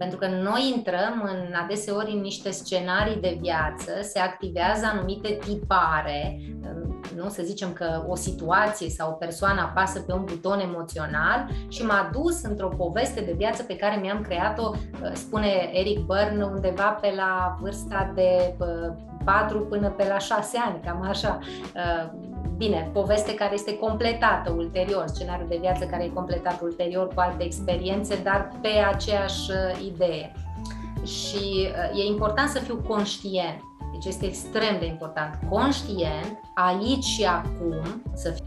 Pentru că noi intrăm în adeseori în niște scenarii de viață, se activează anumite tipare, nu? Să zicem că o situație sau o persoană apasă pe un buton emoțional și m-a dus într-o poveste de viață pe care mi-am creat-o, spune Eric Byrne, undeva pe la vârsta de 4 până pe la 6 ani, cam așa. Bine, poveste care este completată ulterior, scenariul de viață care e completat ulterior cu alte experiențe, dar pe aceeași idee. Și e important să fiu conștient deci este extrem de important, conștient, aici și acum, să fiu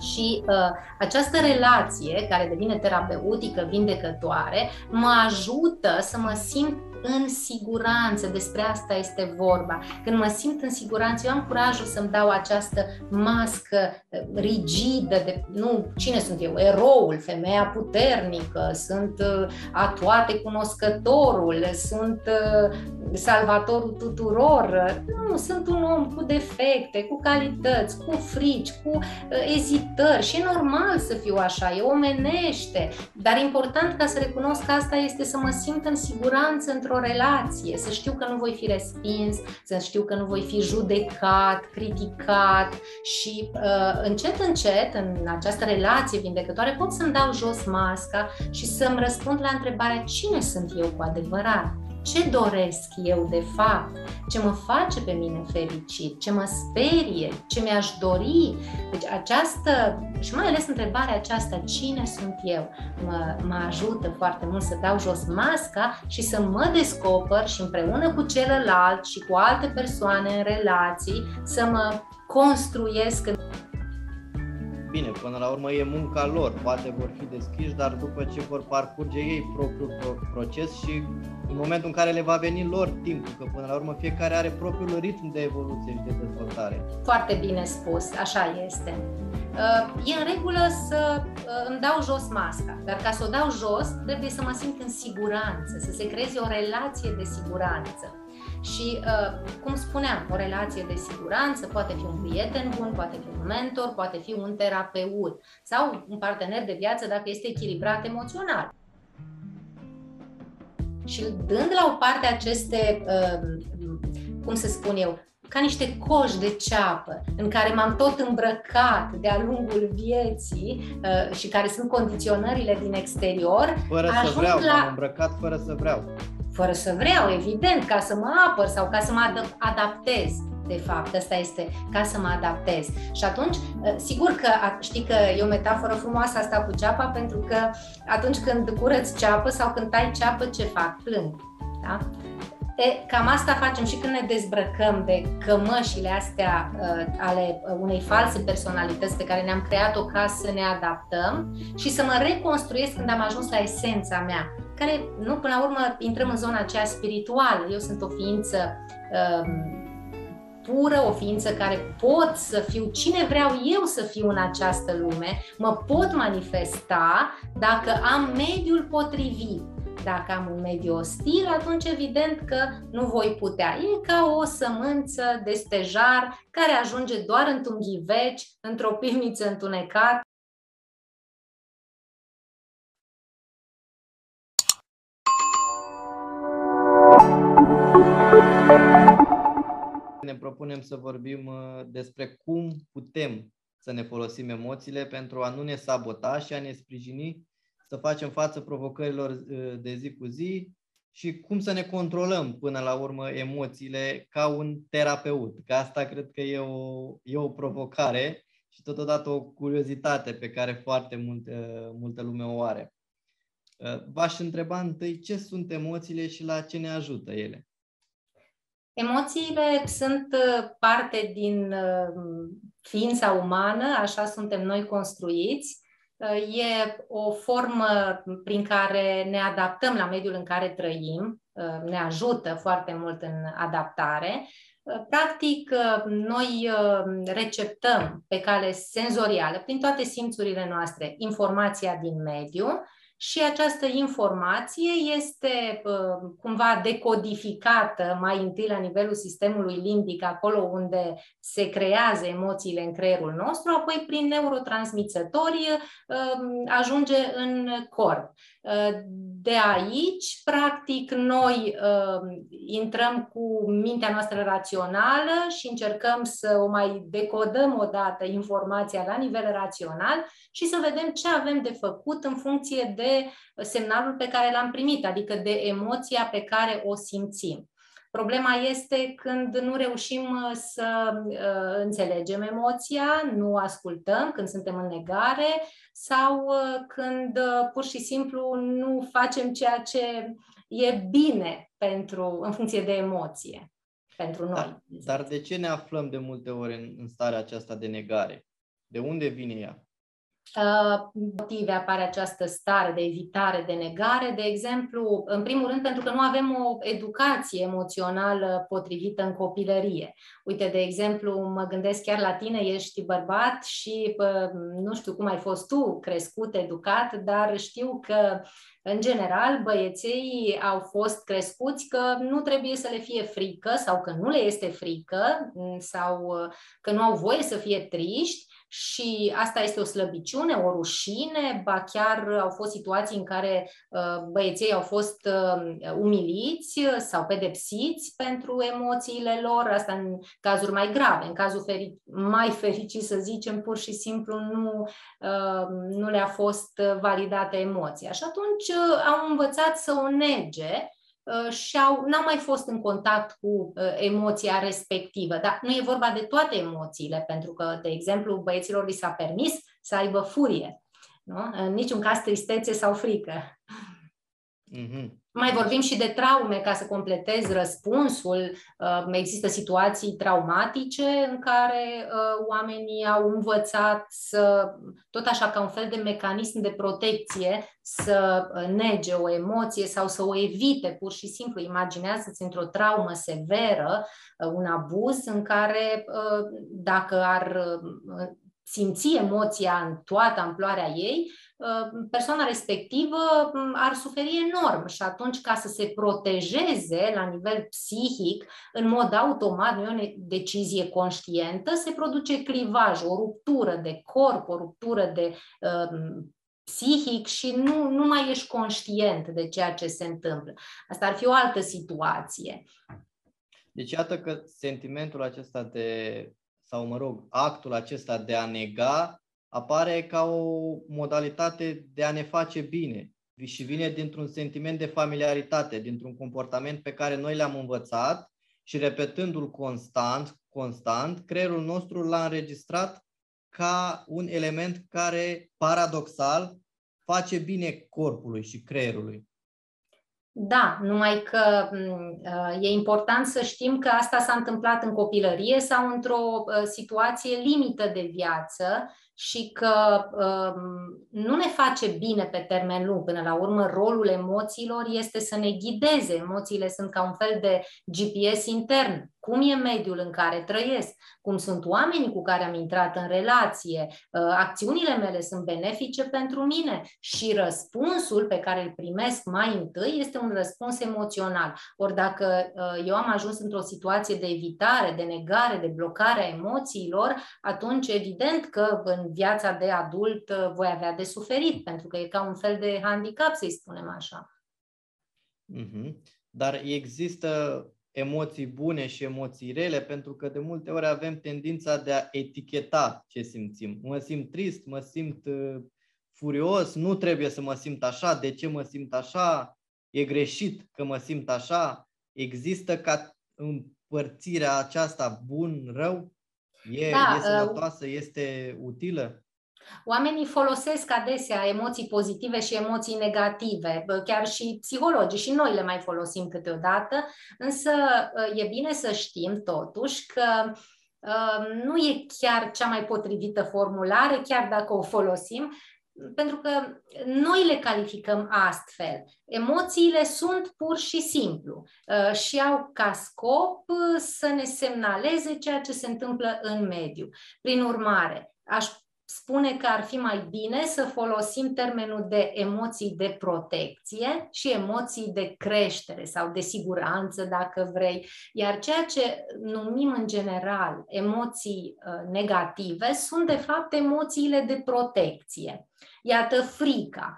și uh, această relație care devine terapeutică, vindecătoare, mă ajută să mă simt în siguranță, despre asta este vorba. Când mă simt în siguranță, eu am curajul să-mi dau această mască eh, rigidă de, nu, cine sunt eu? Eroul, femeia puternică, sunt eh, a toate cunoscătorul, sunt eh, salvatorul tuturor. Nu, sunt un om cu defecte, cu calități, cu frici, cu ezitări și e normal să fiu așa, e omenește, dar important ca să recunosc că asta este să mă simt în siguranță într-o într-o relație, să știu că nu voi fi respins, să știu că nu voi fi judecat, criticat și uh, încet, încet, în această relație vindecătoare, pot să-mi dau jos masca și să-mi răspund la întrebarea cine sunt eu cu adevărat ce doresc eu de fapt, ce mă face pe mine fericit, ce mă sperie, ce mi-aș dori. Deci această, și mai ales întrebarea aceasta, cine sunt eu, mă, mă ajută foarte mult să dau jos masca și să mă descoper și împreună cu celălalt și cu alte persoane în relații să mă construiesc în bine, până la urmă e munca lor, poate vor fi deschiși, dar după ce vor parcurge ei propriul proces și în momentul în care le va veni lor timpul, că până la urmă fiecare are propriul ritm de evoluție și de dezvoltare. Foarte bine spus, așa este. Uh, e în regulă să uh, îmi dau jos masca, dar ca să o dau jos, trebuie să mă simt în siguranță, să se creeze o relație de siguranță. Și, uh, cum spuneam, o relație de siguranță poate fi un prieten bun, poate fi un mentor, poate fi un terapeut sau un partener de viață dacă este echilibrat emoțional. Și dând la o parte aceste, uh, cum să spun eu, ca niște coși de ceapă în care m-am tot îmbrăcat de-a lungul vieții uh, și care sunt condiționările din exterior. Fără să vreau, la... m-am îmbrăcat fără să vreau fără să vreau, evident, ca să mă apăr sau ca să mă adaptez. De fapt, asta este ca să mă adaptez. Și atunci, ă, sigur că știi că e o metaforă frumoasă asta cu ceapa, pentru că atunci când curăți ceapă sau când tai ceapă, ce fac? Plâng. Da? E, cam asta facem și când ne dezbrăcăm de cămășile astea uh, ale unei false personalități pe care ne-am creat-o ca să ne adaptăm și să mă reconstruiesc când am ajuns la esența mea, care, nu, până la urmă, intrăm în zona aceea spirituală. Eu sunt o ființă uh, pură, o ființă care pot să fiu cine vreau eu să fiu în această lume, mă pot manifesta dacă am mediul potrivit dacă am un mediu ostil, atunci evident că nu voi putea. E ca o sămânță de stejar care ajunge doar într-un ghiveci, într-o pivniță întunecată. Ne propunem să vorbim uh, despre cum putem să ne folosim emoțiile pentru a nu ne sabota și a ne sprijini să facem față provocărilor uh, de zi cu zi și cum să ne controlăm până la urmă emoțiile ca un terapeut. Că asta cred că e o, e o provocare și totodată o curiozitate pe care foarte mult, uh, multă lume o are. Uh, v-aș întreba întâi ce sunt emoțiile și la ce ne ajută ele. Emoțiile sunt parte din ființa umană, așa suntem noi construiți e o formă prin care ne adaptăm la mediul în care trăim, ne ajută foarte mult în adaptare. Practic, noi receptăm pe cale senzorială, prin toate simțurile noastre, informația din mediu și această informație este uh, cumva decodificată mai întâi la nivelul sistemului limbic, acolo unde se creează emoțiile în creierul nostru, apoi prin neurotransmițători uh, ajunge în corp. De aici, practic, noi intrăm cu mintea noastră rațională și încercăm să o mai decodăm odată informația la nivel rațional și să vedem ce avem de făcut în funcție de semnalul pe care l-am primit, adică de emoția pe care o simțim. Problema este când nu reușim uh, să uh, înțelegem emoția, nu ascultăm, când suntem în negare sau uh, când uh, pur și simplu nu facem ceea ce e bine pentru, în funcție de emoție pentru noi. Dar, dar de ce ne aflăm de multe ori în, în starea aceasta de negare? De unde vine ea? Uh, motive apare această stare de evitare, de negare, de exemplu, în primul rând pentru că nu avem o educație emoțională potrivită în copilărie. Uite, de exemplu, mă gândesc chiar la tine, ești bărbat și nu știu cum ai fost tu crescut, educat, dar știu că în general, băieței au fost crescuți că nu trebuie să le fie frică sau că nu le este frică sau că nu au voie să fie triști și asta este o slăbiciune, o rușine, ba chiar au fost situații în care uh, băieții au fost uh, umiliți sau pedepsiți pentru emoțiile lor, asta în cazuri mai grave, în cazul feri- mai fericit să zicem, pur și simplu nu, uh, nu le-a fost validată emoția. Și atunci au învățat să o nege Uh, și au, n-au mai fost în contact cu uh, emoția respectivă. Dar nu e vorba de toate emoțiile, pentru că, de exemplu, băieților li s-a permis să aibă furie. Nu? În niciun caz tristețe sau frică. Mm-hmm. Mai vorbim și de traume ca să completez răspunsul. Uh, există situații traumatice în care uh, oamenii au învățat să, tot așa ca un fel de mecanism de protecție, să uh, nege o emoție sau să o evite pur și simplu. Imaginează-ți într-o traumă severă un abuz în care dacă ar simți emoția în toată amploarea ei, Uh, persoana respectivă mm, ar suferi enorm și atunci ca să se protejeze la nivel psihic, în mod automat, nu e o decizie conștientă, se produce clivaj, o ruptură de corp, o ruptură de uh, psihic și nu, nu mai ești conștient de ceea ce se întâmplă. Asta ar fi o altă situație. Deci iată că sentimentul acesta de, sau mă rog, actul acesta de a nega apare ca o modalitate de a ne face bine și vine dintr-un sentiment de familiaritate, dintr-un comportament pe care noi le-am învățat și repetându-l constant, constant, creierul nostru l-a înregistrat ca un element care, paradoxal, face bine corpului și creierului. Da, numai că uh, e important să știm că asta s-a întâmplat în copilărie sau într-o uh, situație limită de viață și că um, nu ne face bine pe termen lung. Până la urmă, rolul emoțiilor este să ne ghideze. Emoțiile sunt ca un fel de GPS intern. Cum e mediul în care trăiesc? Cum sunt oamenii cu care am intrat în relație? Uh, acțiunile mele sunt benefice pentru mine? Și răspunsul pe care îl primesc mai întâi este un răspuns emoțional. Ori dacă uh, eu am ajuns într-o situație de evitare, de negare, de blocare a emoțiilor, atunci evident că în în viața de adult uh, voi avea de suferit, pentru că e ca un fel de handicap, să-i spunem așa. Mm-hmm. Dar există emoții bune și emoții rele, pentru că de multe ori avem tendința de a eticheta ce simțim. Mă simt trist, mă simt uh, furios, nu trebuie să mă simt așa, de ce mă simt așa, e greșit că mă simt așa. Există ca împărțirea aceasta bun-rău? E, da, e uh, sănătoasă, este utilă? Oamenii folosesc adesea emoții pozitive și emoții negative, chiar și psihologii și noi le mai folosim câteodată, însă uh, e bine să știm totuși că uh, nu e chiar cea mai potrivită formulare, chiar dacă o folosim, pentru că noi le calificăm astfel. Emoțiile sunt pur și simplu uh, și au ca scop uh, să ne semnaleze ceea ce se întâmplă în mediu. Prin urmare, aș spune că ar fi mai bine să folosim termenul de emoții de protecție și emoții de creștere sau de siguranță, dacă vrei. Iar ceea ce numim în general emoții uh, negative sunt, de fapt, emoțiile de protecție. Iată, frica.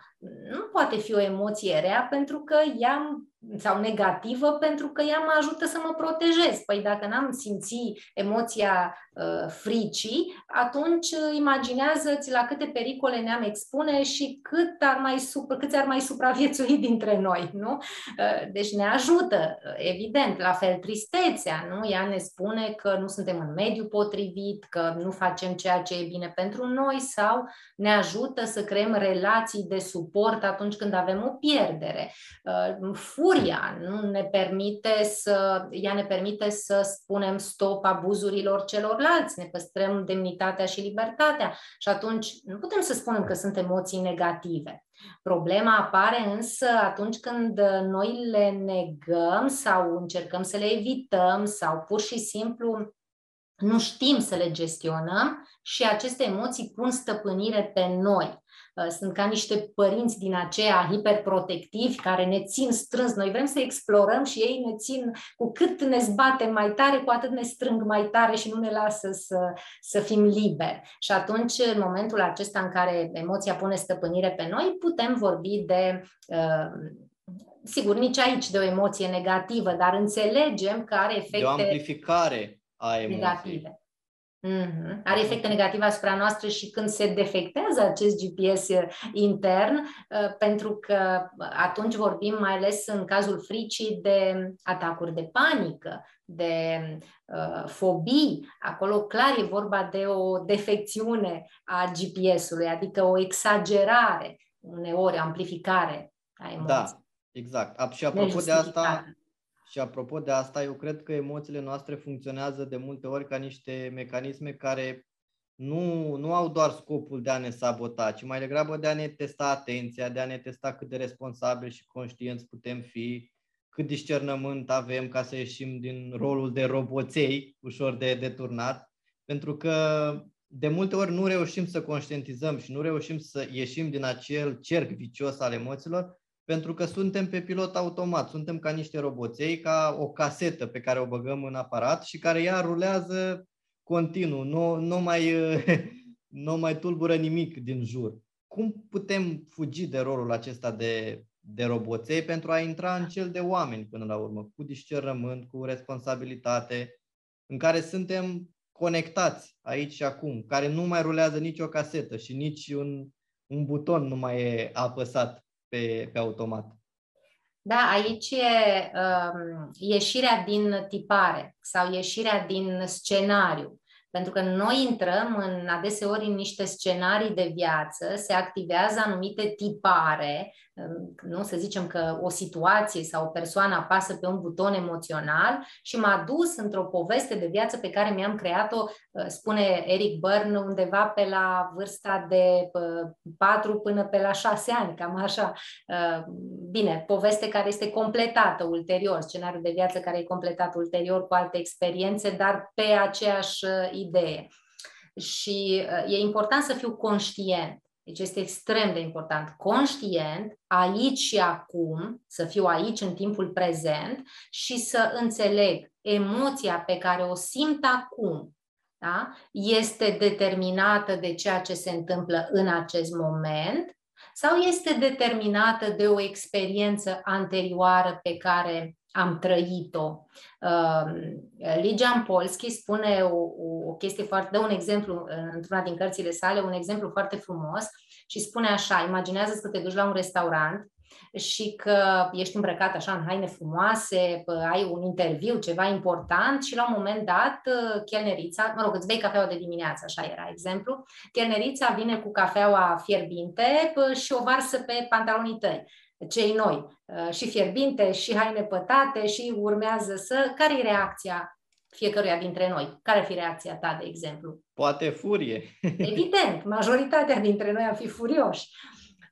Nu poate fi o emoție rea pentru că ea sau negativă pentru că ea mă ajută să mă protejez. Păi dacă n-am simțit emoția uh, fricii, atunci uh, imaginează-ți la câte pericole ne-am expune și cât ar mai supra, câți ar mai supraviețui dintre noi, nu? Uh, deci ne ajută, uh, evident. La fel tristețea, nu? Ea ne spune că nu suntem în mediu potrivit, că nu facem ceea ce e bine pentru noi sau ne ajută să creăm relații de suport atunci când avem o pierdere. Uh, furia nu ne permite să, ea ne permite să spunem stop abuzurilor celorlalți, ne păstrăm demnitatea și libertatea și atunci nu putem să spunem că sunt emoții negative. Problema apare însă atunci când noi le negăm sau încercăm să le evităm sau pur și simplu nu știm să le gestionăm și aceste emoții pun stăpânire pe noi. Uh, sunt ca niște părinți din aceea hiperprotectivi care ne țin strâns. Noi vrem să explorăm și ei ne țin, cu cât ne zbatem mai tare, cu atât ne strâng mai tare și nu ne lasă să, să fim liberi. Și atunci, în momentul acesta în care emoția pune stăpânire pe noi, putem vorbi de uh, sigur, nici aici de o emoție negativă, dar înțelegem că are efecte. De o amplificare a emoției. Negative. Mm-hmm. Are efecte negative asupra noastră și când se defectează acest GPS intern, uh, pentru că atunci vorbim mai ales în cazul fricii de atacuri de panică, de uh, fobii. Acolo clar e vorba de o defecțiune a GPS-ului, adică o exagerare, uneori amplificare a da, emoției. Da, exact. Și apropo de asta, și apropo de asta, eu cred că emoțiile noastre funcționează de multe ori ca niște mecanisme care nu, nu au doar scopul de a ne sabota, ci mai degrabă de a ne testa atenția, de a ne testa cât de responsabili și conștienți putem fi, cât discernământ avem ca să ieșim din rolul de roboței, ușor de deturnat, pentru că de multe ori nu reușim să conștientizăm și nu reușim să ieșim din acel cerc vicios al emoțiilor, pentru că suntem pe pilot automat, suntem ca niște roboței, ca o casetă pe care o băgăm în aparat și care ea rulează continuu, nu, nu, mai, nu mai tulbură nimic din jur. Cum putem fugi de rolul acesta de, de roboței pentru a intra în cel de oameni până la urmă, cu discernământ, cu responsabilitate, în care suntem conectați aici și acum, care nu mai rulează nicio casetă și nici un, un buton nu mai e apăsat pe, pe automat. Da, aici e um, ieșirea din tipare sau ieșirea din scenariu. Pentru că noi intrăm în adeseori în niște scenarii de viață, se activează anumite tipare, nu? Să zicem că o situație sau o persoană apasă pe un buton emoțional și m-a dus într-o poveste de viață pe care mi-am creat-o, uh, spune Eric Byrne, undeva pe la vârsta de 4 uh, până pe la 6 ani, cam așa. Uh, bine, poveste care este completată ulterior, scenariul de viață care e completat ulterior cu alte experiențe, dar pe aceeași idee. Și e important să fiu conștient deci este extrem de important. Conștient, aici și acum, să fiu aici în timpul prezent și să înțeleg emoția pe care o simt acum. Da? Este determinată de ceea ce se întâmplă în acest moment sau este determinată de o experiență anterioară pe care am trăit-o. Uh, Ligian Polski spune o, o chestie foarte, dă un exemplu uh, într-una din cărțile sale, un exemplu foarte frumos și spune așa, imaginează că te duci la un restaurant și că ești îmbrăcat așa în haine frumoase, ai un interviu, ceva important și la un moment dat uh, chelnerița, mă rog, îți bei cafeaua de dimineață, așa era exemplu, chelnerița vine cu cafeaua fierbinte și o varsă pe pantalonii tăi cei noi, uh, și fierbinte, și haine pătate, și urmează să... Care e reacția fiecăruia dintre noi? Care ar fi reacția ta, de exemplu? Poate furie. Evident, majoritatea dintre noi ar fi furioși.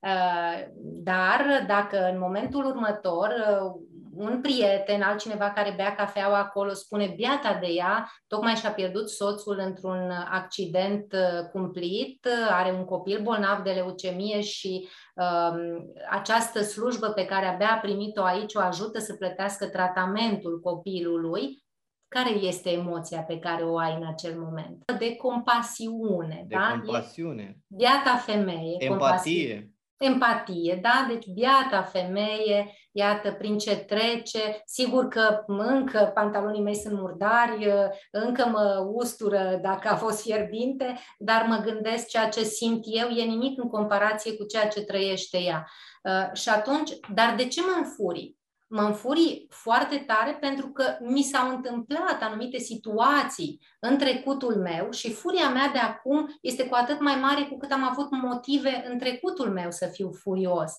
Uh, dar dacă în momentul următor uh, un prieten, altcineva care bea cafeaua acolo, spune biata de ea, tocmai și-a pierdut soțul într-un accident uh, cumplit, are un copil bolnav de leucemie și um, această slujbă pe care abia a primit-o aici o ajută să plătească tratamentul copilului, care este emoția pe care o ai în acel moment? De compasiune. De da? compasiune. Biata femeie. Empatie. Empatie, da? Deci biata femeie, iată, prin ce trece, sigur că încă pantalonii mei sunt murdari, încă mă ustură dacă a fost fierbinte, dar mă gândesc ceea ce simt eu e nimic în comparație cu ceea ce trăiește ea. Uh, și atunci, dar de ce mă înfurii? Mă înfurii foarte tare pentru că mi s-au întâmplat anumite situații în trecutul meu și furia mea de acum este cu atât mai mare cu cât am avut motive în trecutul meu să fiu furios.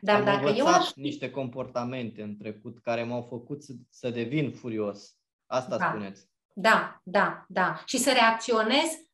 Dar am dacă eu aș... niște comportamente în trecut care m-au făcut să, să devin furios. Asta da. spuneți. Da, da, da. Și să reacționez uh,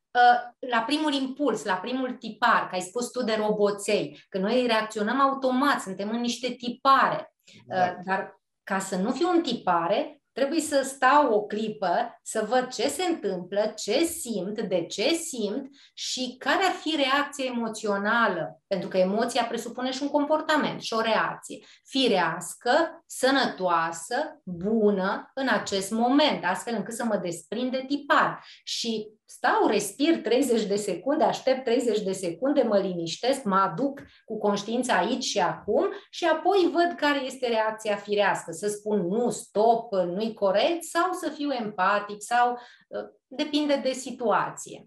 la primul impuls, la primul tipar, că ai spus tu de roboței, că noi reacționăm automat, suntem în niște tipare. Exact. Uh, dar ca să nu fiu în tipare, trebuie să stau o clipă, să văd ce se întâmplă, ce simt, de ce simt și care ar fi reacția emoțională. Pentru că emoția presupune și un comportament și o reacție. Firească, sănătoasă, bună în acest moment, astfel încât să mă desprind de tipar. Și stau, respir 30 de secunde, aștept 30 de secunde, mă liniștesc, mă aduc cu conștiința aici și acum și apoi văd care este reacția firească. Să spun nu, stop, nu-i corect sau să fiu empatic sau uh, depinde de situație.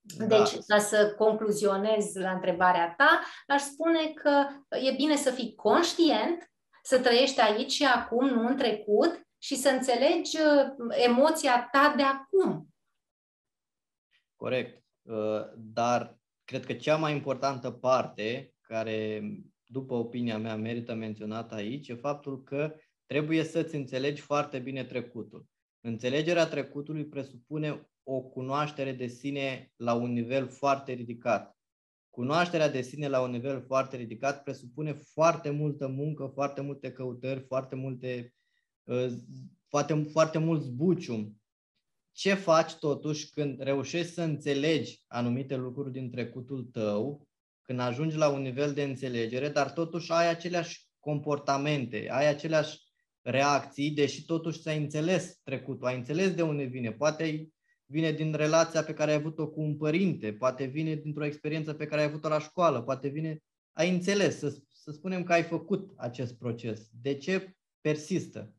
Da. Deci, ca să concluzionez la întrebarea ta, aș spune că e bine să fii conștient, să trăiești aici și acum, nu în trecut, și să înțelegi uh, emoția ta de acum Corect. Uh, dar cred că cea mai importantă parte, care, după opinia mea, merită menționată aici, e faptul că trebuie să-ți înțelegi foarte bine trecutul. Înțelegerea trecutului presupune o cunoaștere de sine la un nivel foarte ridicat. Cunoașterea de sine la un nivel foarte ridicat presupune foarte multă muncă, foarte multe căutări, foarte multe uh, foarte, foarte mult zbucium ce faci totuși când reușești să înțelegi anumite lucruri din trecutul tău, când ajungi la un nivel de înțelegere, dar totuși ai aceleași comportamente, ai aceleași reacții, deși totuși ți-ai înțeles trecutul, ai înțeles de unde vine. Poate vine din relația pe care ai avut-o cu un părinte, poate vine dintr-o experiență pe care ai avut-o la școală, poate vine, ai înțeles, să, să spunem că ai făcut acest proces. De ce persistă?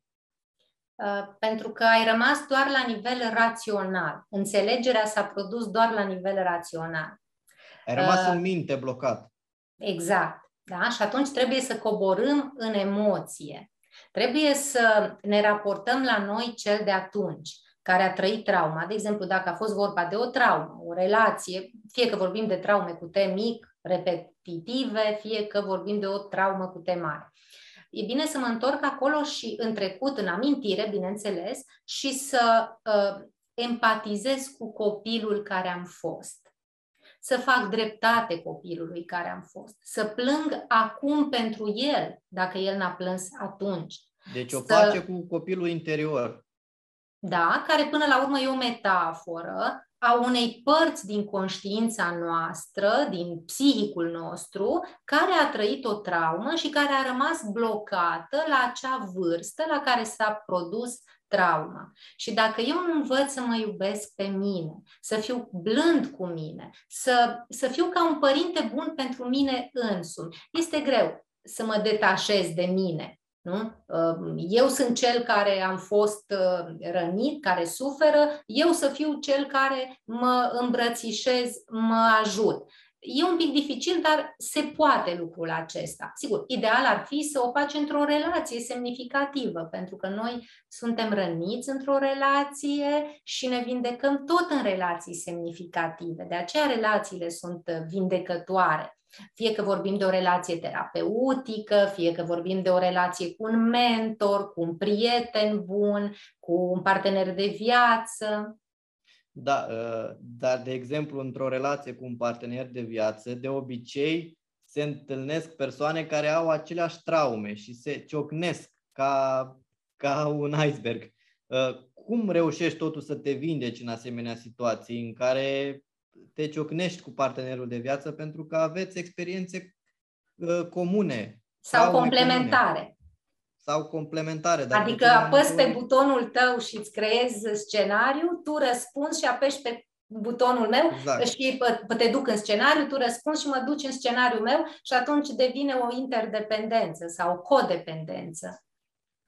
Uh, pentru că ai rămas doar la nivel rațional. Înțelegerea s-a produs doar la nivel rațional. Ai rămas uh, în minte blocat. Exact. Da? Și atunci trebuie să coborâm în emoție. Trebuie să ne raportăm la noi cel de atunci, care a trăit trauma. De exemplu, dacă a fost vorba de o traumă, o relație, fie că vorbim de traume cu T mic, repetitive, fie că vorbim de o traumă cu T mare e bine să mă întorc acolo și în trecut, în amintire, bineînțeles, și să uh, empatizez cu copilul care am fost. Să fac dreptate copilului care am fost. Să plâng acum pentru el, dacă el n-a plâns atunci. Deci o să... face cu copilul interior. Da, care până la urmă e o metaforă a unei părți din conștiința noastră, din psihicul nostru, care a trăit o traumă și care a rămas blocată la acea vârstă la care s-a produs trauma. Și dacă eu nu învăț să mă iubesc pe mine, să fiu blând cu mine, să, să fiu ca un părinte bun pentru mine însumi, este greu să mă detașez de mine. Nu? Uh, eu sunt cel care am fost uh, rănit, care suferă, eu să fiu cel care mă îmbrățișez, mă ajut. E un pic dificil, dar se poate lucrul acesta. Sigur, ideal ar fi să o faci într-o relație semnificativă, pentru că noi suntem răniți într-o relație și ne vindecăm tot în relații semnificative. De aceea relațiile sunt vindecătoare. Fie că vorbim de o relație terapeutică, fie că vorbim de o relație cu un mentor, cu un prieten bun, cu un partener de viață. Da, ă, dar de exemplu, într-o relație cu un partener de viață, de obicei se întâlnesc persoane care au aceleași traume și se ciocnesc ca ca un iceberg. Uh, cum reușești totul să te vindeci în asemenea situații în care te ciocnești cu partenerul de viață pentru că aveți experiențe uh, comune. Sau complementare. Comune. Sau complementare. Dar adică apăs pe butonul tău și îți creezi scenariu, tu răspunzi și apeși pe butonul meu exact. și te duc în scenariu, tu răspunzi și mă duci în scenariul meu și atunci devine o interdependență sau o codependență.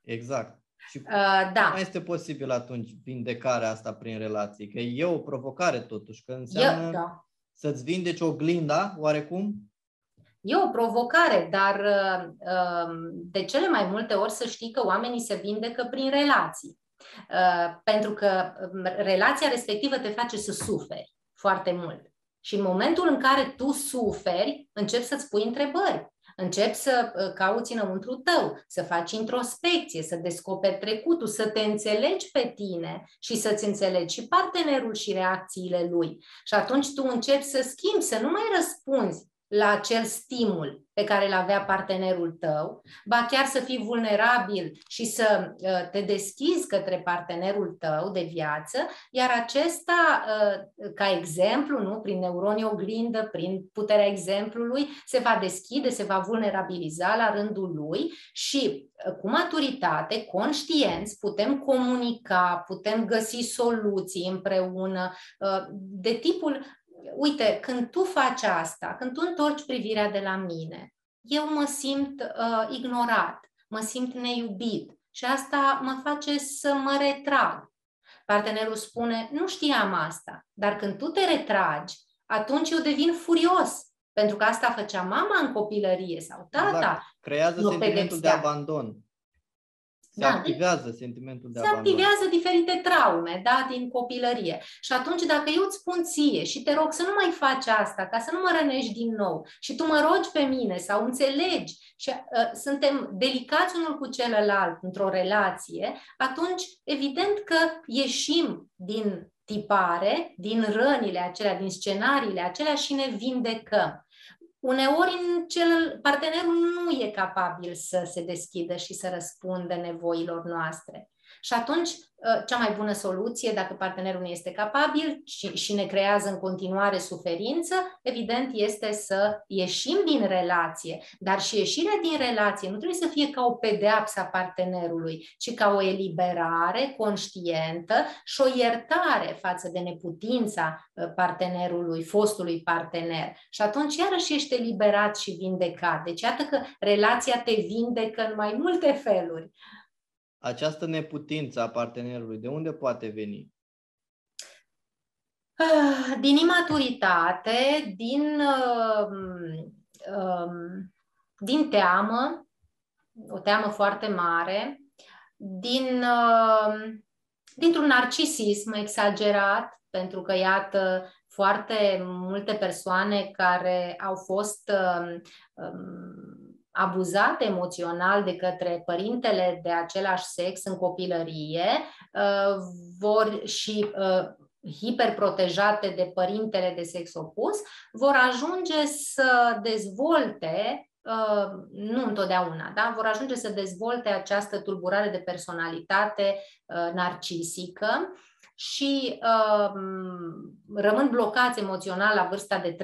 Exact. Și uh, da. cum este posibil atunci vindecarea asta prin relații? Că e o provocare totuși, că înseamnă e, da. să-ți vindeci oglinda, oarecum? E o provocare, dar uh, uh, de cele mai multe ori să știi că oamenii se vindecă prin relații. Uh, pentru că um, relația respectivă te face să suferi foarte mult. Și în momentul în care tu suferi, începi să-ți pui întrebări. Începi să uh, cauți înăuntru tău, să faci introspecție, să descoperi trecutul, să te înțelegi pe tine și să-ți înțelegi și partenerul și reacțiile lui. Și atunci tu începi să schimbi, să nu mai răspunzi la acel stimul pe care îl avea partenerul tău, ba chiar să fii vulnerabil și să uh, te deschizi către partenerul tău de viață, iar acesta, uh, ca exemplu, nu, prin neuronii oglindă, prin puterea exemplului, se va deschide, se va vulnerabiliza la rândul lui și uh, cu maturitate, conștienți, putem comunica, putem găsi soluții împreună de tipul uite, când tu faci asta, când tu întorci privirea de la mine, eu mă simt uh, ignorat, mă simt neiubit și asta mă face să mă retrag. Partenerul spune, nu știam asta, dar când tu te retragi, atunci eu devin furios, pentru că asta făcea mama în copilărie sau tata. Exact. Creează sentimentul de abandon. Se da, activează sentimentul de Se abandon. activează diferite traume da, din copilărie. Și atunci dacă eu îți spun ție și te rog să nu mai faci asta, ca să nu mă rănești din nou și tu mă rogi pe mine sau înțelegi și uh, suntem delicați unul cu celălalt într-o relație, atunci evident că ieșim din tipare, din rănile acelea, din scenariile acelea și ne vindecăm uneori cel, partenerul nu e capabil să se deschidă și să răspundă nevoilor noastre. Și atunci, ă, cea mai bună soluție, dacă partenerul nu este capabil și, și ne creează în continuare suferință, evident este să ieșim din relație. Dar și ieșirea din relație nu trebuie să fie ca o pedeapsă a partenerului, ci ca o eliberare conștientă și o iertare față de neputința ă, partenerului, fostului partener. Și atunci iarăși ești eliberat și vindecat. Deci iată că relația te vindecă în mai multe feluri această neputință a partenerului, de unde poate veni? Ah, din imaturitate, din, um, um, din teamă, o teamă foarte mare, din, um, dintr-un narcisism exagerat, pentru că, iată, foarte multe persoane care au fost abuzat emoțional de către părintele de același sex în copilărie uh, vor și uh, hiperprotejate de părintele de sex opus, vor ajunge să dezvolte Uh, nu întotdeauna, da? vor ajunge să dezvolte această tulburare de personalitate uh, narcisică și uh, rămân blocați emoțional la vârsta de 3-6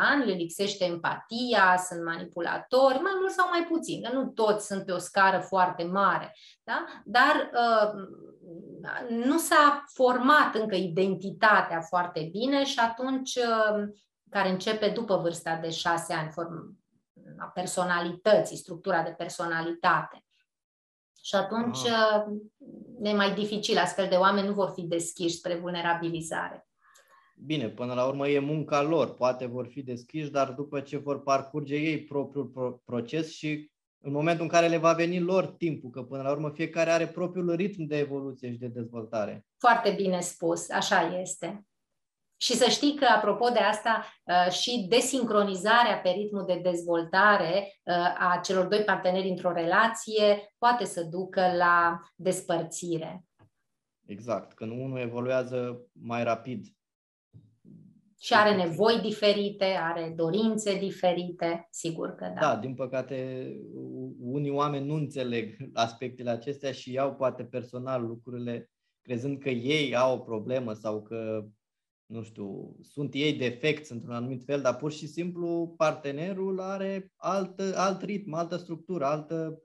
ani, le lipsește empatia, sunt manipulatori, mai mult sau mai puțin, că nu toți sunt pe o scară foarte mare, da? dar uh, nu s-a format încă identitatea foarte bine și atunci, uh, care începe după vârsta de 6 ani, form, a personalității, structura de personalitate. Și atunci ah. e mai dificil, astfel de oameni nu vor fi deschiși spre vulnerabilizare. Bine, până la urmă e munca lor, poate vor fi deschiși, dar după ce vor parcurge ei propriul proces și în momentul în care le va veni lor timpul, că până la urmă fiecare are propriul ritm de evoluție și de dezvoltare. Foarte bine spus, așa este. Și să știi că, apropo de asta, uh, și desincronizarea pe ritmul de dezvoltare uh, a celor doi parteneri într-o relație poate să ducă la despărțire. Exact, când unul evoluează mai rapid. Și are nevoi diferite, are dorințe diferite, sigur că da. Da, din păcate, unii oameni nu înțeleg aspectele acestea și iau poate personal lucrurile crezând că ei au o problemă sau că, nu știu, sunt ei defecți într-un anumit fel, dar pur și simplu partenerul are alt, alt ritm, altă structură, altă,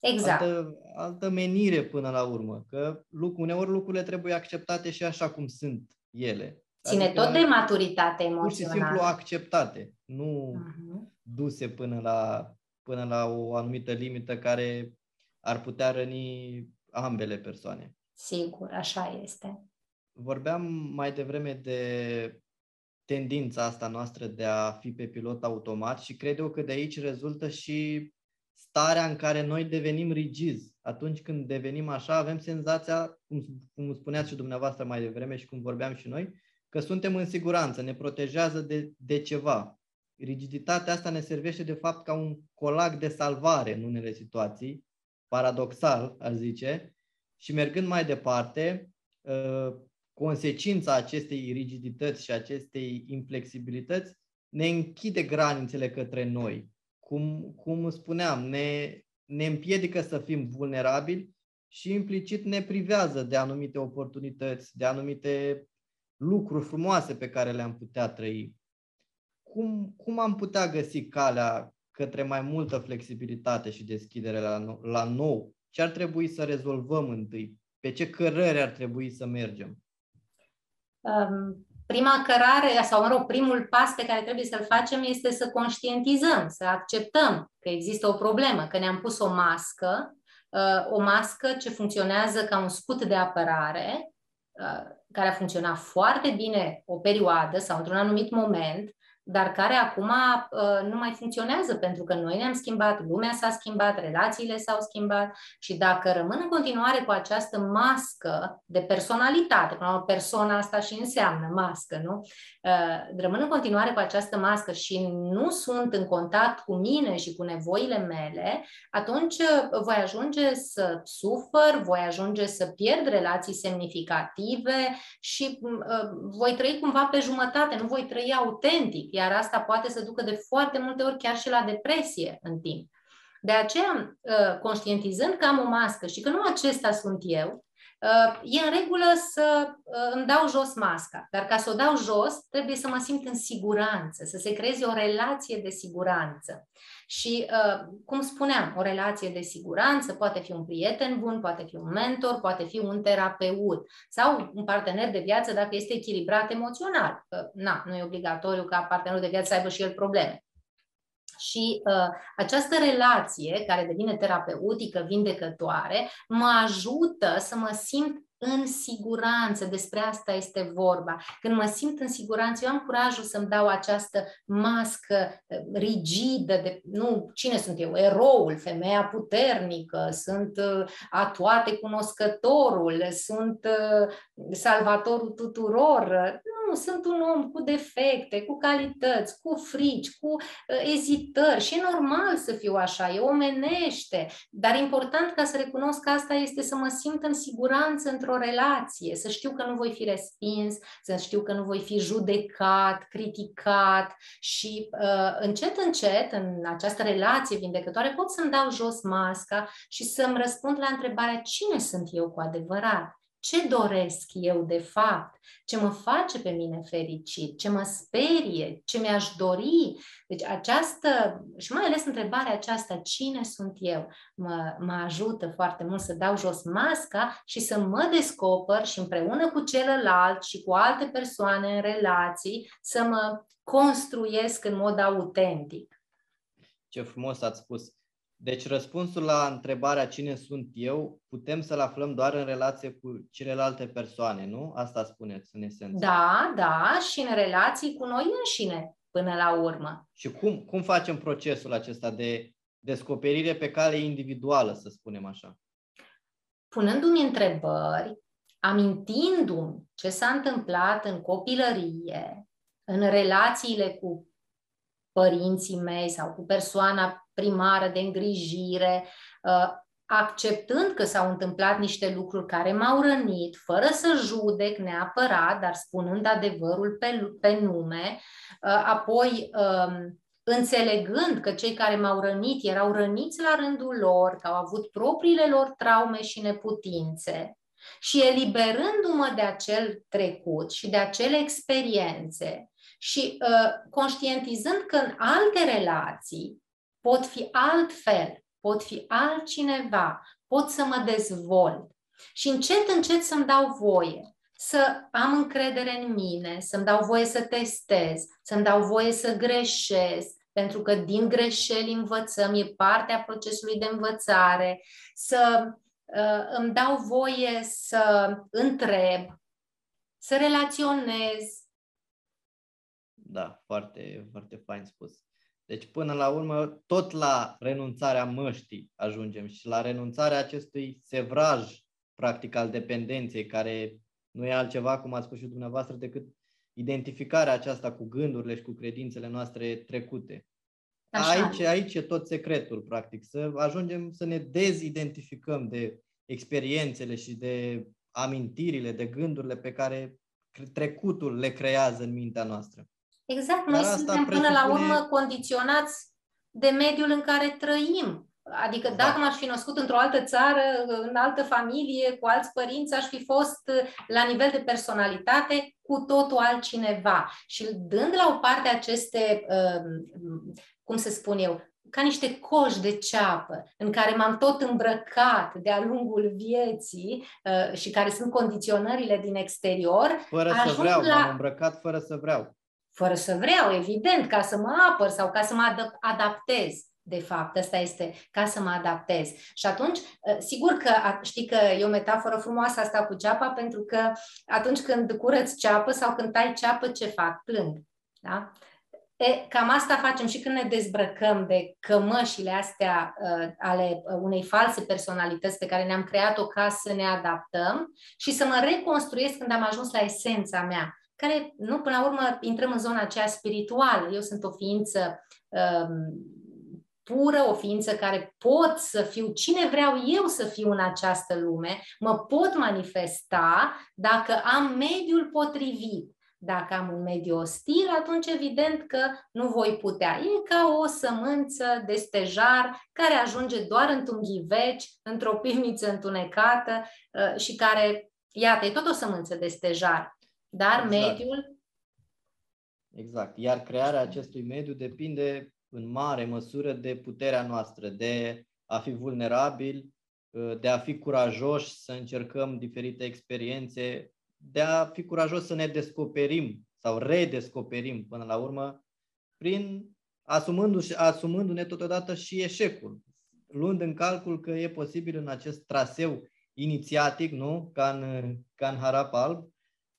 exact. altă, altă menire până la urmă. Că uneori lucrurile trebuie acceptate și așa cum sunt ele. Ține adică tot de maturitate emoțională. Pur și simplu acceptate, nu uh-huh. duse până la, până la o anumită limită care ar putea răni ambele persoane. Sigur, așa este. Vorbeam mai devreme de tendința asta noastră de a fi pe pilot automat și cred eu că de aici rezultă și starea în care noi devenim rigizi. Atunci când devenim așa, avem senzația, cum, cum spuneați și dumneavoastră mai devreme și cum vorbeam și noi, că suntem în siguranță, ne protejează de, de ceva. Rigiditatea asta ne servește de fapt ca un colac de salvare în unele situații, paradoxal, ar zice, și mergând mai departe, uh, consecința acestei rigidități și acestei inflexibilități ne închide granițele către noi. Cum, cum spuneam, ne, ne împiedică să fim vulnerabili și implicit ne privează de anumite oportunități, de anumite lucruri frumoase pe care le-am putea trăi. Cum, cum am putea găsi calea către mai multă flexibilitate și deschidere la, la nou? Ce ar trebui să rezolvăm întâi? Pe ce cărări ar trebui să mergem? Um, prima cărare, sau mă rog, primul pas pe care trebuie să-l facem este să conștientizăm, să acceptăm că există o problemă, că ne-am pus o mască, uh, o mască ce funcționează ca un scut de apărare, Uh, care a funcționat foarte bine o perioadă sau într-un anumit moment, dar care acum uh, nu mai funcționează pentru că noi ne-am schimbat, lumea s-a schimbat, relațiile s-au schimbat și dacă rămân în continuare cu această mască de personalitate, până la persoana asta și înseamnă mască, nu? Uh, rămân în continuare cu această mască și nu sunt în contact cu mine și cu nevoile mele, atunci uh, voi ajunge să sufăr, voi ajunge să pierd relații semnificative și uh, voi trăi cumva pe jumătate, nu voi trăi autentic iar asta poate să ducă de foarte multe ori chiar și la depresie în timp. De aceea, uh, conștientizând că am o mască și că nu acesta sunt eu, uh, e în regulă să uh, îmi dau jos masca. Dar ca să o dau jos, trebuie să mă simt în siguranță, să se creeze o relație de siguranță. Și, cum spuneam, o relație de siguranță poate fi un prieten bun, poate fi un mentor, poate fi un terapeut sau un partener de viață dacă este echilibrat emoțional. Na, nu e obligatoriu ca partenerul de viață să aibă și el probleme. Și uh, această relație, care devine terapeutică, vindecătoare, mă ajută să mă simt în siguranță, despre asta este vorba. Când mă simt în siguranță, eu am curajul să-mi dau această mască uh, rigidă de, nu, cine sunt eu? Eroul, femeia puternică, sunt uh, a toate cunoscătorul, sunt uh, salvatorul tuturor. Nu, sunt un om cu defecte, cu calități, cu frici, cu ezitări și e normal să fiu așa, e omenește, dar important ca să recunosc că asta este să mă simt în siguranță într-o într-o relație, să știu că nu voi fi respins, să știu că nu voi fi judecat, criticat și uh, încet, încet, în această relație vindecătoare, pot să-mi dau jos masca și să-mi răspund la întrebarea cine sunt eu cu adevărat ce doresc eu de fapt, ce mă face pe mine fericit, ce mă sperie, ce mi-aș dori. Deci această, și mai ales întrebarea aceasta, cine sunt eu, mă, mă ajută foarte mult să dau jos masca și să mă descoper și împreună cu celălalt și cu alte persoane în relații să mă construiesc în mod autentic. Ce frumos ați spus. Deci răspunsul la întrebarea cine sunt eu putem să-l aflăm doar în relație cu celelalte persoane, nu? Asta spuneți în esență. Da, da, și în relații cu noi înșine până la urmă. Și cum, cum facem procesul acesta de descoperire pe cale individuală, să spunem așa? Punându-mi întrebări, amintindu-mi ce s-a întâmplat în copilărie, în relațiile cu părinții mei sau cu persoana primară de îngrijire, uh, acceptând că s-au întâmplat niște lucruri care m-au rănit, fără să judec neapărat, dar spunând adevărul pe, pe nume, uh, apoi um, înțelegând că cei care m-au rănit erau răniți la rândul lor, că au avut propriile lor traume și neputințe, și eliberându-mă de acel trecut și de acele experiențe și uh, conștientizând că în alte relații pot fi altfel, pot fi altcineva, pot să mă dezvolt și încet, încet să-mi dau voie să am încredere în mine, să-mi dau voie să testez, să-mi dau voie să greșesc, pentru că din greșeli învățăm, e partea procesului de învățare, să uh, îmi dau voie să întreb, să relaționez. Da, foarte, foarte fain spus. Deci, până la urmă, tot la renunțarea măștii ajungem și la renunțarea acestui sevraj, practic, al dependenței, care nu e altceva, cum ați spus și dumneavoastră, decât identificarea aceasta cu gândurile și cu credințele noastre trecute. Așa. Aici, aici e tot secretul, practic, să ajungem să ne dezidentificăm de experiențele și de amintirile, de gândurile pe care trecutul le creează în mintea noastră. Exact, noi suntem până la urmă condiționați de mediul în care trăim. Adică da. dacă m-aș fi născut într-o altă țară, în altă familie, cu alți părinți, aș fi fost la nivel de personalitate cu totul altcineva. Și dând la o parte aceste, um, cum să spun eu, ca niște coși de ceapă în care m-am tot îmbrăcat de-a lungul vieții uh, și care sunt condiționările din exterior. Fără să vreau, la... m-am îmbrăcat fără să vreau. Fără să vreau, evident, ca să mă apăr sau ca să mă adaptez de fapt, asta este ca să mă adaptez. Și atunci, ă, sigur că știi că e o metaforă frumoasă asta cu ceapa, pentru că atunci când curăți ceapă sau când tai ceapă, ce fac? Plâng. Da? E, cam asta facem și când ne dezbrăcăm de cămășile astea uh, ale unei false personalități pe care ne-am creat-o ca să ne adaptăm și să mă reconstruiesc când am ajuns la esența mea, care, nu, până la urmă, intrăm în zona aceea spirituală. Eu sunt o ființă um, pură, o ființă care pot să fiu cine vreau eu să fiu în această lume, mă pot manifesta dacă am mediul potrivit. Dacă am un mediu ostil, atunci evident că nu voi putea. E ca o sămânță de stejar care ajunge doar într-un ghiveci, într-o pivniță întunecată uh, și care, iată, e tot o sămânță de stejar. Dar exact. mediul... Exact. Iar crearea acestui mediu depinde în mare măsură de puterea noastră, de a fi vulnerabil, uh, de a fi curajoși, să încercăm diferite experiențe, de a fi curajos să ne descoperim sau redescoperim până la urmă, prin asumându-ne, asumându-ne totodată și eșecul, luând în calcul că e posibil în acest traseu inițiatic, nu? Ca în, ca în Harap Alb,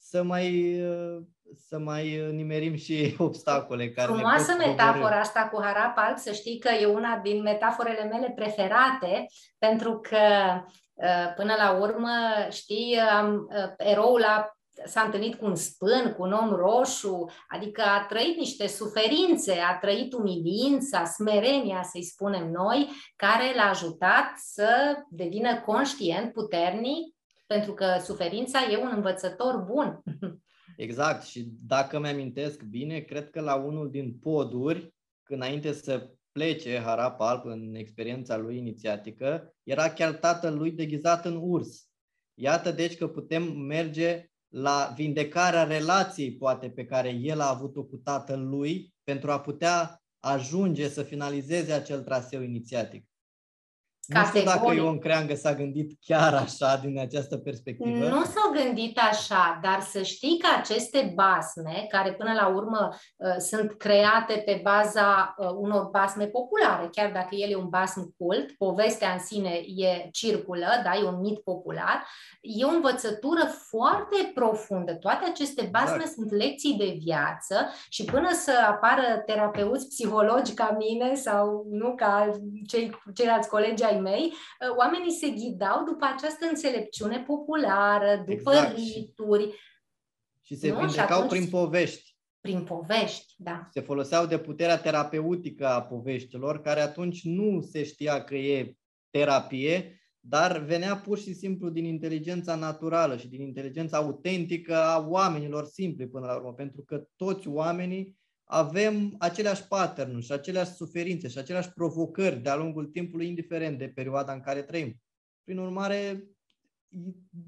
să mai uh, să mai nimerim și obstacole. Care Frumoasă metafora asta cu harap alb, să știi că e una din metaforele mele preferate, pentru că uh, până la urmă, știi, am, uh, eroul a s-a întâlnit cu un spân, cu un om roșu, adică a trăit niște suferințe, a trăit umilința, smerenia, să-i spunem noi, care l-a ajutat să devină conștient, puternic, pentru că suferința e un învățător bun. Exact. Și dacă mi-amintesc bine, cred că la unul din poduri, când înainte să plece Harap Alp în experiența lui inițiatică, era chiar tatăl lui deghizat în urs. Iată deci că putem merge la vindecarea relației, poate, pe care el a avut-o cu tatăl lui, pentru a putea ajunge să finalizeze acel traseu inițiatic. Nu știu dacă Ion Creangă s-a gândit chiar așa, din această perspectivă. Nu s-au gândit așa, dar să știi că aceste basme, care până la urmă uh, sunt create pe baza uh, unor basme populare, chiar dacă el e un basm cult, povestea în sine e circulă, da, e un mit popular, e o învățătură foarte profundă. Toate aceste basme exact. sunt lecții de viață și până să apară terapeuți psihologi ca mine sau nu ca cei, ceilalți colegi ai mei, uh, oamenii se ghidau după această înțelepciune populară, după exact. rituri. Și se nu? vindecau și atunci, prin povești. Prin povești, da. Se foloseau de puterea terapeutică a poveștilor, care atunci nu se știa că e terapie, dar venea pur și simplu din inteligența naturală și din inteligența autentică a oamenilor simpli până la urmă, pentru că toți oamenii avem aceleași pattern și aceleași suferințe și aceleași provocări de-a lungul timpului, indiferent de perioada în care trăim. Prin urmare,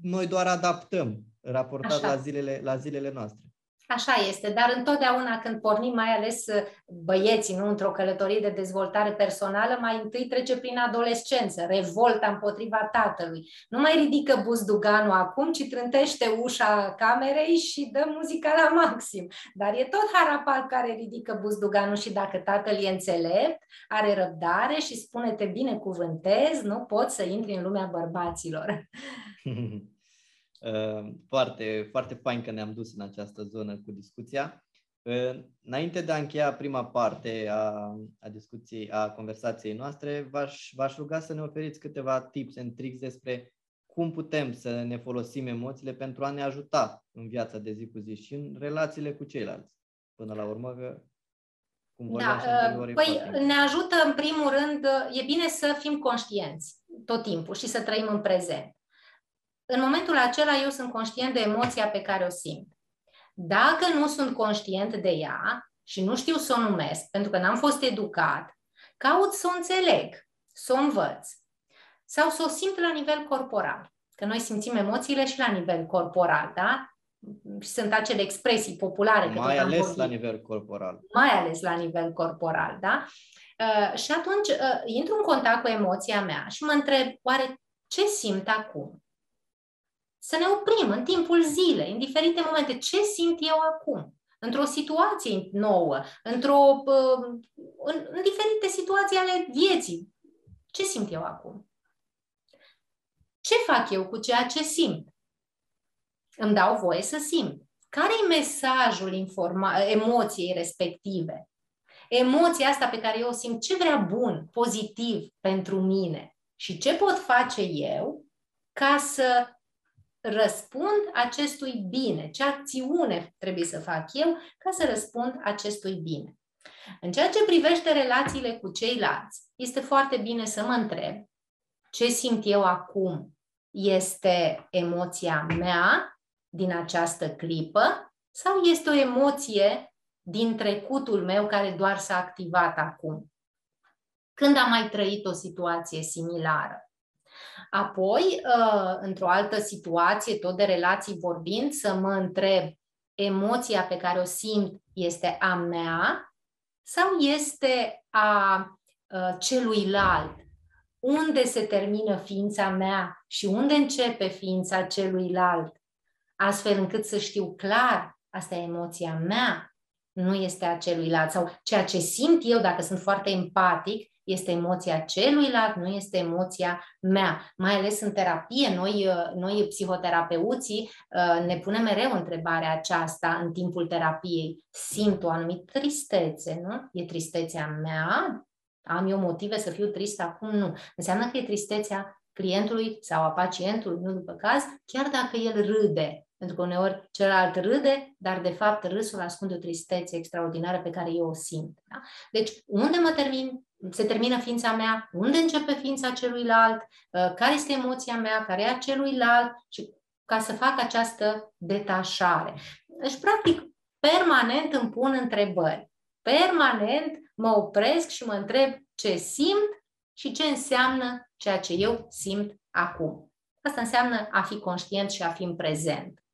noi doar adaptăm raportat la zilele, la zilele noastre. Așa este, dar întotdeauna când pornim, mai ales uh, băieții, nu într-o călătorie de dezvoltare personală, mai întâi trece prin adolescență, revolta împotriva tatălui. Nu mai ridică buzduganul acum, ci trântește ușa camerei și dă muzica la maxim. Dar e tot Harapal care ridică buzduganul și dacă tatăl e înțelept, are răbdare și spune te binecuvântez, nu poți să intri în lumea bărbaților. Uh, foarte, foarte fain că ne-am dus în această zonă cu discuția. Uh, înainte de a încheia prima parte a, a discuției, a conversației noastre, v-aș, v-aș ruga să ne oferiți câteva tips and tricks despre cum putem să ne folosim emoțiile pentru a ne ajuta în viața de zi cu zi și în relațiile cu ceilalți. Până la urmă, că, cum da, uh, păi ne ajută în primul rând, e bine să fim conștienți tot timpul și să trăim în prezent în momentul acela eu sunt conștient de emoția pe care o simt. Dacă nu sunt conștient de ea și nu știu să o numesc, pentru că n-am fost educat, caut să o înțeleg, să o învăț sau să o simt la nivel corporal. Că noi simțim emoțiile și la nivel corporal, da? Și sunt acele expresii populare. Mai ales la nivel corporal. Mai ales la nivel corporal, da? Uh, și atunci uh, intru în contact cu emoția mea și mă întreb, oare ce simt acum? Să ne oprim în timpul zilei, în diferite momente. Ce simt eu acum? Într-o situație nouă, într-o, în, în diferite situații ale vieții. Ce simt eu acum? Ce fac eu cu ceea ce simt? Îmi dau voie să simt. Care e mesajul informa- emoției respective? Emoția asta pe care eu o simt, ce vrea bun, pozitiv pentru mine? Și ce pot face eu ca să răspund acestui bine, ce acțiune trebuie să fac eu ca să răspund acestui bine. În ceea ce privește relațiile cu ceilalți, este foarte bine să mă întreb ce simt eu acum este emoția mea din această clipă sau este o emoție din trecutul meu care doar s-a activat acum. Când am mai trăit o situație similară? Apoi, uh, într-o altă situație, tot de relații vorbind, să mă întreb, emoția pe care o simt este a mea sau este a uh, celuilalt? Unde se termină ființa mea și unde începe ființa celuilalt? Astfel încât să știu clar, asta e emoția mea, nu este a celuilalt. Sau ceea ce simt eu, dacă sunt foarte empatic, este emoția celuilalt, nu este emoția mea. Mai ales în terapie, noi, noi psihoterapeuții ne punem mereu întrebarea aceasta în timpul terapiei. Simt o anumită tristețe, nu? E tristețea mea? Am eu motive să fiu trist acum? Nu. Înseamnă că e tristețea clientului sau a pacientului, nu după caz, chiar dacă el râde. Pentru că uneori celălalt râde, dar de fapt râsul ascunde o tristețe extraordinară pe care eu o simt. Da? Deci, unde mă termin, se termină ființa mea, unde începe ființa celuilalt, uh, care este emoția mea, care e a celuilalt și ca să fac această detașare. Deci, practic, permanent îmi pun întrebări. Permanent mă opresc și mă întreb ce simt și ce înseamnă ceea ce eu simt acum. Asta înseamnă a fi conștient și a fi în prezent.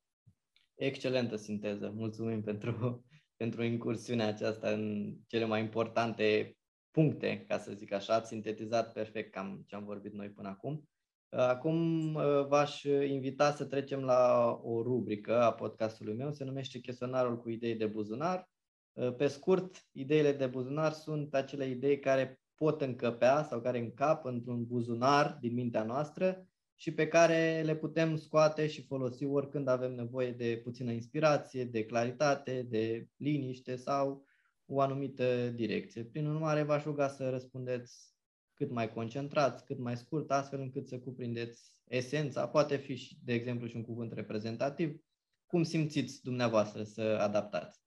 Excelentă sinteză. Mulțumim pentru, pentru incursiunea aceasta în cele mai importante puncte, ca să zic așa. Ați sintetizat perfect cam ce am vorbit noi până acum. Acum uh, v-aș invita să trecem la o rubrică a podcastului meu, se numește Chestionarul cu idei de buzunar. Uh, pe scurt, ideile de buzunar sunt acele idei care pot încăpea sau care încap într-un buzunar din mintea noastră și pe care le putem scoate și folosi oricând avem nevoie de puțină inspirație, de claritate, de liniște sau o anumită direcție. Prin urmare, v-aș ruga să răspundeți cât mai concentrați, cât mai scurt, astfel încât să cuprindeți esența, poate fi, și, de exemplu, și un cuvânt reprezentativ, cum simțiți dumneavoastră să adaptați.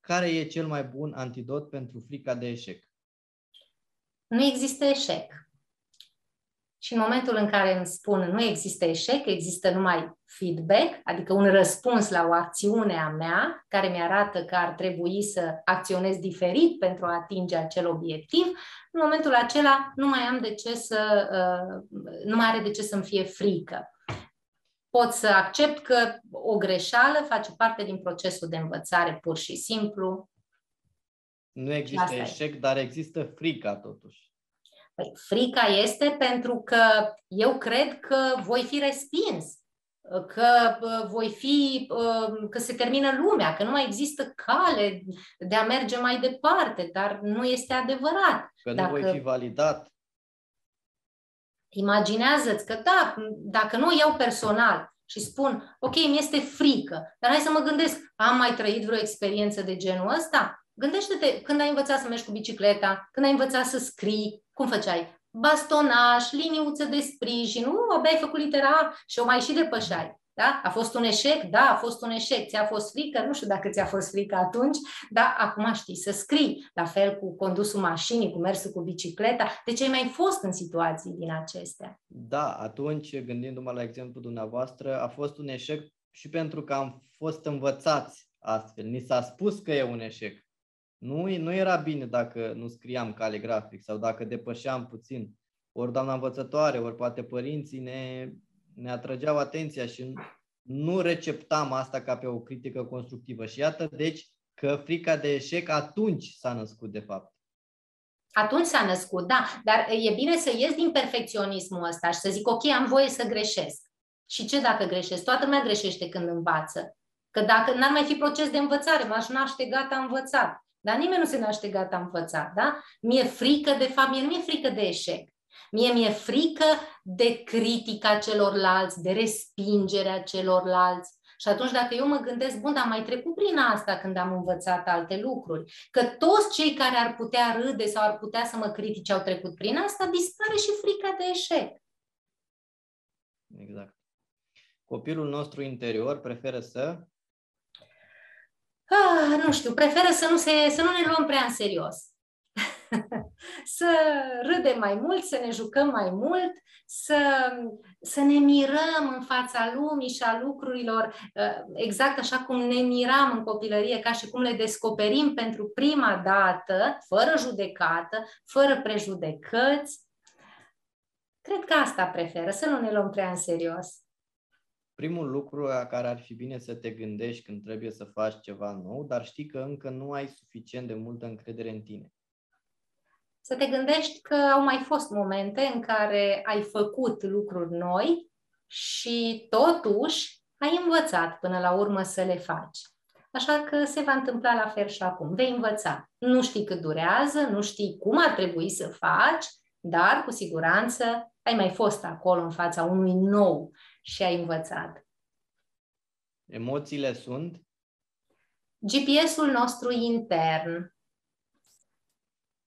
Care e cel mai bun antidot pentru frica de eșec? Nu există eșec și în momentul în care îmi spun nu există eșec, există numai feedback, adică un răspuns la o acțiune a mea care mi-arată că ar trebui să acționez diferit pentru a atinge acel obiectiv, în momentul acela nu mai am de ce să, uh, nu mai are de ce să-mi fie frică. Pot să accept că o greșeală face parte din procesul de învățare pur și simplu. Nu există eșec, e. dar există frica totuși. Păi, frica este pentru că eu cred că voi fi respins, că voi fi, că se termină lumea, că nu mai există cale de a merge mai departe, dar nu este adevărat. Că nu dacă... voi fi validat. Imaginează-ți că da, dacă nu o iau personal și spun, ok, mi este frică, dar hai să mă gândesc, am mai trăit vreo experiență de genul ăsta? Gândește-te când ai învățat să mergi cu bicicleta, când ai învățat să scrii, cum făceai? Bastonaj, liniuță de sprijin, nu, abia ai făcut litera și o mai și depășai. Da? A fost un eșec? Da, a fost un eșec. Ți-a fost frică? Nu știu dacă ți-a fost frică atunci, dar acum știi să scrii. La fel cu condusul mașinii, cu mersul cu bicicleta. De ce ai mai fost în situații din acestea? Da, atunci, gândindu-mă la exemplu dumneavoastră, a fost un eșec și pentru că am fost învățați astfel. Ni s-a spus că e un eșec. Nu, nu era bine dacă nu scriam caligrafic sau dacă depășeam puțin. Ori doamna învățătoare, ori poate părinții ne, ne atrăgeau atenția și nu receptam asta ca pe o critică constructivă. Și iată, deci, că frica de eșec atunci s-a născut, de fapt. Atunci s-a născut, da. Dar e bine să ies din perfecționismul ăsta și să zic, ok, am voie să greșesc. Și ce dacă greșesc? Toată lumea greșește când învață. Că dacă n-ar mai fi proces de învățare, m-aș naște gata învățat. Dar nimeni nu se naște gata învățat, da? Mi-e frică, de fapt, mie nu mi-e frică de eșec. Mie mi-e frică de critica celorlalți, de respingerea celorlalți. Și atunci dacă eu mă gândesc, bun, dar am mai trecut prin asta când am învățat alte lucruri, că toți cei care ar putea râde sau ar putea să mă critique au trecut prin asta, dispare și frica de eșec. Exact. Copilul nostru interior preferă să ah, nu știu, preferă să nu, se, să nu ne luăm prea în serios. să râdem mai mult, să ne jucăm mai mult, să, să ne mirăm în fața lumii și a lucrurilor, uh, exact așa cum ne miram în copilărie, ca și cum le descoperim pentru prima dată, fără judecată, fără prejudecăți. Cred că asta preferă, să nu ne luăm prea în serios primul lucru la care ar fi bine să te gândești când trebuie să faci ceva nou, dar știi că încă nu ai suficient de multă încredere în tine. Să te gândești că au mai fost momente în care ai făcut lucruri noi și totuși ai învățat până la urmă să le faci. Așa că se va întâmpla la fel și acum. Vei învăța. Nu știi cât durează, nu știi cum ar trebui să faci, dar cu siguranță ai mai fost acolo în fața unui nou și ai învățat. Emoțiile sunt? GPS-ul nostru intern.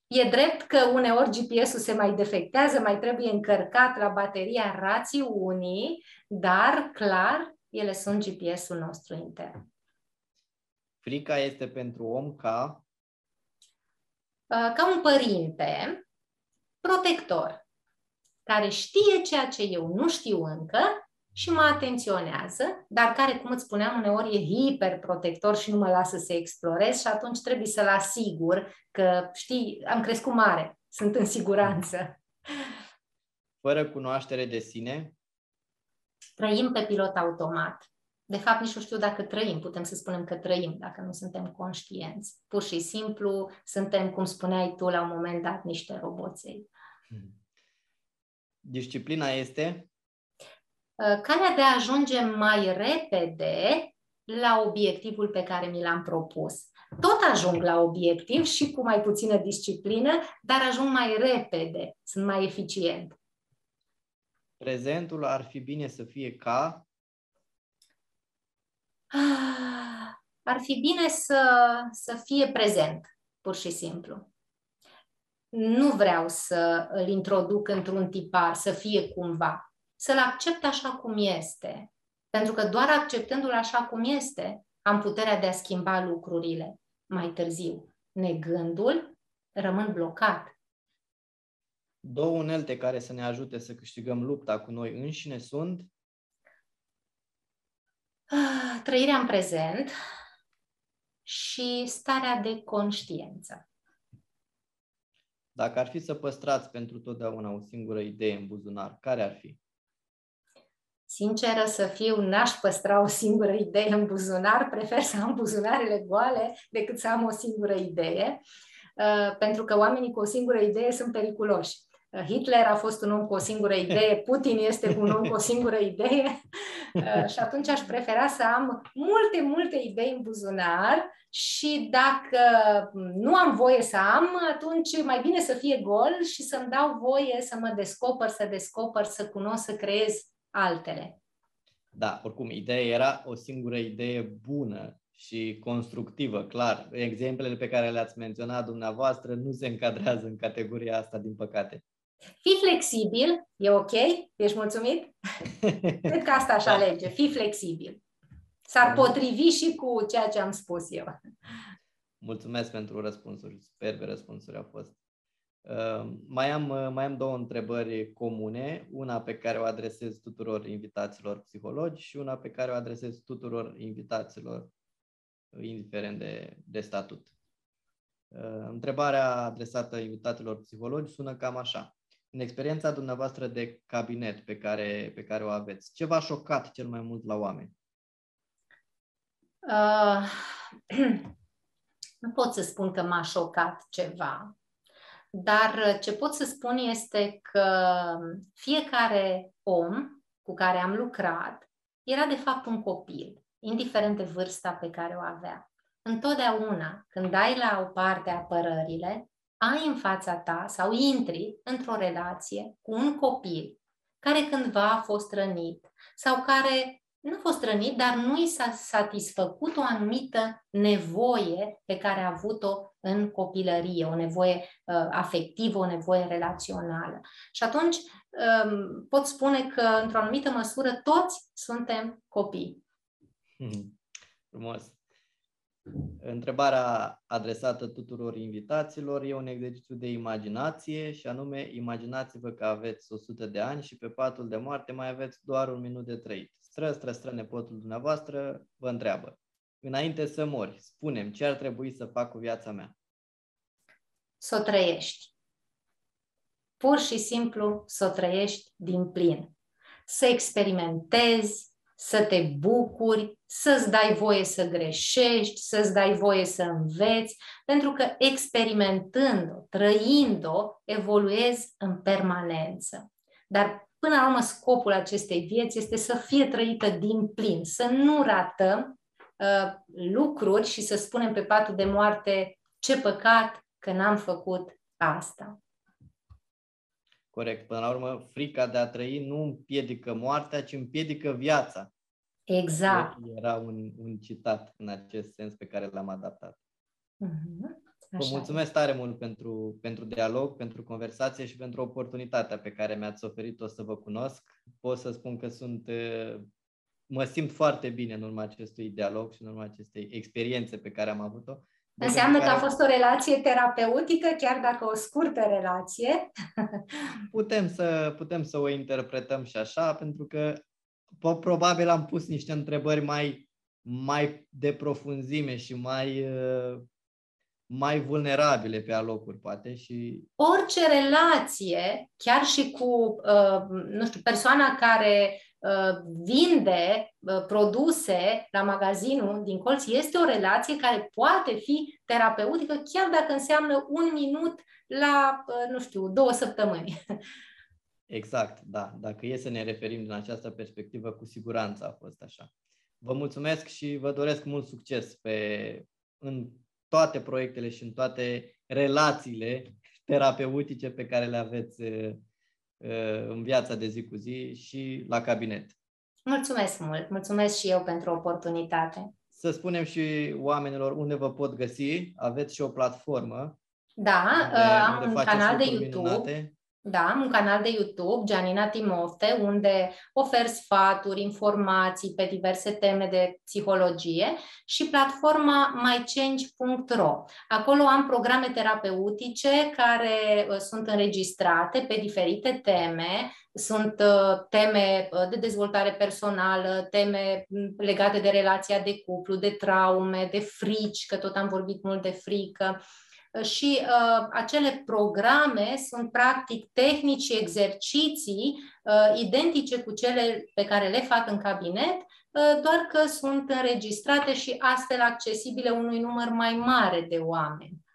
E drept că uneori GPS-ul se mai defectează, mai trebuie încărcat la bateria rațiunii, dar, clar, ele sunt GPS-ul nostru intern. Frica este pentru om ca? Uh, ca un părinte protector, care știe ceea ce eu nu știu încă și mă atenționează, dar care, cum îți spuneam, uneori e hiperprotector și nu mă lasă să explorez și atunci trebuie să-l asigur că, știi, am crescut mare, sunt în siguranță. Fără cunoaștere de sine? Trăim pe pilot automat. De fapt, nici nu știu dacă trăim, putem să spunem că trăim, dacă nu suntem conștienți. Pur și simplu, suntem, cum spuneai tu la un moment dat, niște roboței. Hmm. Disciplina este? Uh, calea de a ajunge mai repede la obiectivul pe care mi l-am propus. Tot ajung la obiectiv și cu mai puțină disciplină, dar ajung mai repede, sunt mai eficient. Prezentul ar fi bine să fie ca? Ah, ar fi bine să, să fie prezent, pur și simplu. Nu vreau să îl introduc într-un tipar, să fie cumva să-l accept așa cum este. Pentru că doar acceptându-l așa cum este, am puterea de a schimba lucrurile mai târziu. Negându-l, rămân blocat. Două unelte care să ne ajute să câștigăm lupta cu noi înșine sunt ah, trăirea în prezent și starea de conștiență. Dacă ar fi să păstrați pentru totdeauna o singură idee în buzunar, care ar fi? Sinceră să fiu, n-aș păstra o singură idee în buzunar, prefer să am buzunarele goale decât să am o singură idee, uh, pentru că oamenii cu o singură idee sunt periculoși. Uh, Hitler a fost un om cu o singură idee, Putin este un om cu o singură idee uh, și atunci aș prefera să am multe, multe idei în buzunar și dacă nu am voie să am, atunci mai bine să fie gol și să-mi dau voie să mă descoper, să descoper, să cunosc, să creez altele. Da, oricum, ideea era o singură idee bună și constructivă, clar. Exemplele pe care le-ați menționat dumneavoastră nu se încadrează în categoria asta, din păcate. Fii flexibil, e ok? Ești mulțumit? Cred că asta aș da. alege, fii flexibil. S-ar potrivi și cu ceea ce am spus eu. Mulțumesc pentru răspunsuri, superbe răspunsuri au fost. Uh, mai, am, uh, mai am două întrebări comune, una pe care o adresez tuturor invitaților psihologi și una pe care o adresez tuturor invitaților, indiferent de, de statut. Uh, întrebarea adresată invitaților psihologi sună cam așa. În experiența dumneavoastră de cabinet pe care, pe care o aveți, ce v-a șocat cel mai mult la oameni? Uh, nu pot să spun că m-a șocat ceva, dar ce pot să spun este că fiecare om cu care am lucrat era de fapt un copil, indiferent de vârsta pe care o avea. Întotdeauna, când ai la o parte apărările, ai în fața ta sau intri într-o relație cu un copil care cândva a fost rănit sau care nu a fost rănit, dar nu i s-a satisfăcut o anumită nevoie pe care a avut-o în copilărie, o nevoie uh, afectivă, o nevoie relațională. Și atunci um, pot spune că, într-o anumită măsură, toți suntem copii. Hmm. Frumos. Întrebarea adresată tuturor invitaților e un exercițiu de imaginație și anume imaginați-vă că aveți 100 de ani și pe patul de moarte mai aveți doar un minut de trăit. Stră, stră, stră, nepotul dumneavoastră vă întreabă. Înainte să mori, spunem ce ar trebui să fac cu viața mea. Să o trăiești. Pur și simplu să o trăiești din plin. Să experimentezi, să te bucuri, să-ți dai voie să greșești, să-ți dai voie să înveți, pentru că experimentând-o, trăind-o, evoluezi în permanență. Dar până la urmă scopul acestei vieți este să fie trăită din plin, să nu ratăm uh, lucruri și să spunem pe patul de moarte ce păcat că n-am făcut asta. Corect. Până la urmă, frica de a trăi nu împiedică moartea, ci împiedică viața. Exact. Era un, un citat în acest sens pe care l-am adaptat. Mm-hmm. Vă mulțumesc tare mult pentru, pentru dialog, pentru conversație și pentru oportunitatea pe care mi-ați oferit-o să vă cunosc. Pot să spun că sunt, mă simt foarte bine în urma acestui dialog și în urma acestei experiențe pe care am avut-o. Înseamnă care... că a fost o relație terapeutică, chiar dacă o scurtă relație. Putem să, putem să o interpretăm și așa, pentru că probabil am pus niște întrebări mai, mai de profunzime și mai, mai vulnerabile pe alocuri, poate. Și... Orice relație, chiar și cu, nu știu, persoana care vinde produse la magazinul din colț, este o relație care poate fi terapeutică, chiar dacă înseamnă un minut la, nu știu, două săptămâni. Exact, da. Dacă e să ne referim din această perspectivă, cu siguranță a fost așa. Vă mulțumesc și vă doresc mult succes pe, în toate proiectele și în toate relațiile terapeutice pe care le aveți în viața de zi cu zi și la cabinet. Mulțumesc mult! Mulțumesc și eu pentru oportunitate. Să spunem și oamenilor unde vă pot găsi. Aveți și o platformă. Da, unde, am unde un canal de YouTube. Minunate Da, am un canal de YouTube, Gianina Timofte, unde ofer sfaturi, informații pe diverse teme de psihologie și platforma mychange.ro. Acolo am programe terapeutice care uh, sunt înregistrate pe diferite teme. Sunt uh, teme uh, de dezvoltare personală, teme mm, legate de relația de cuplu, de traume, de frici, că tot am vorbit mult de frică, și uh, acele programe sunt practic tehnici și exerciții uh, identice cu cele pe care le fac în cabinet, uh, doar că sunt înregistrate și astfel accesibile unui număr mai mare de oameni.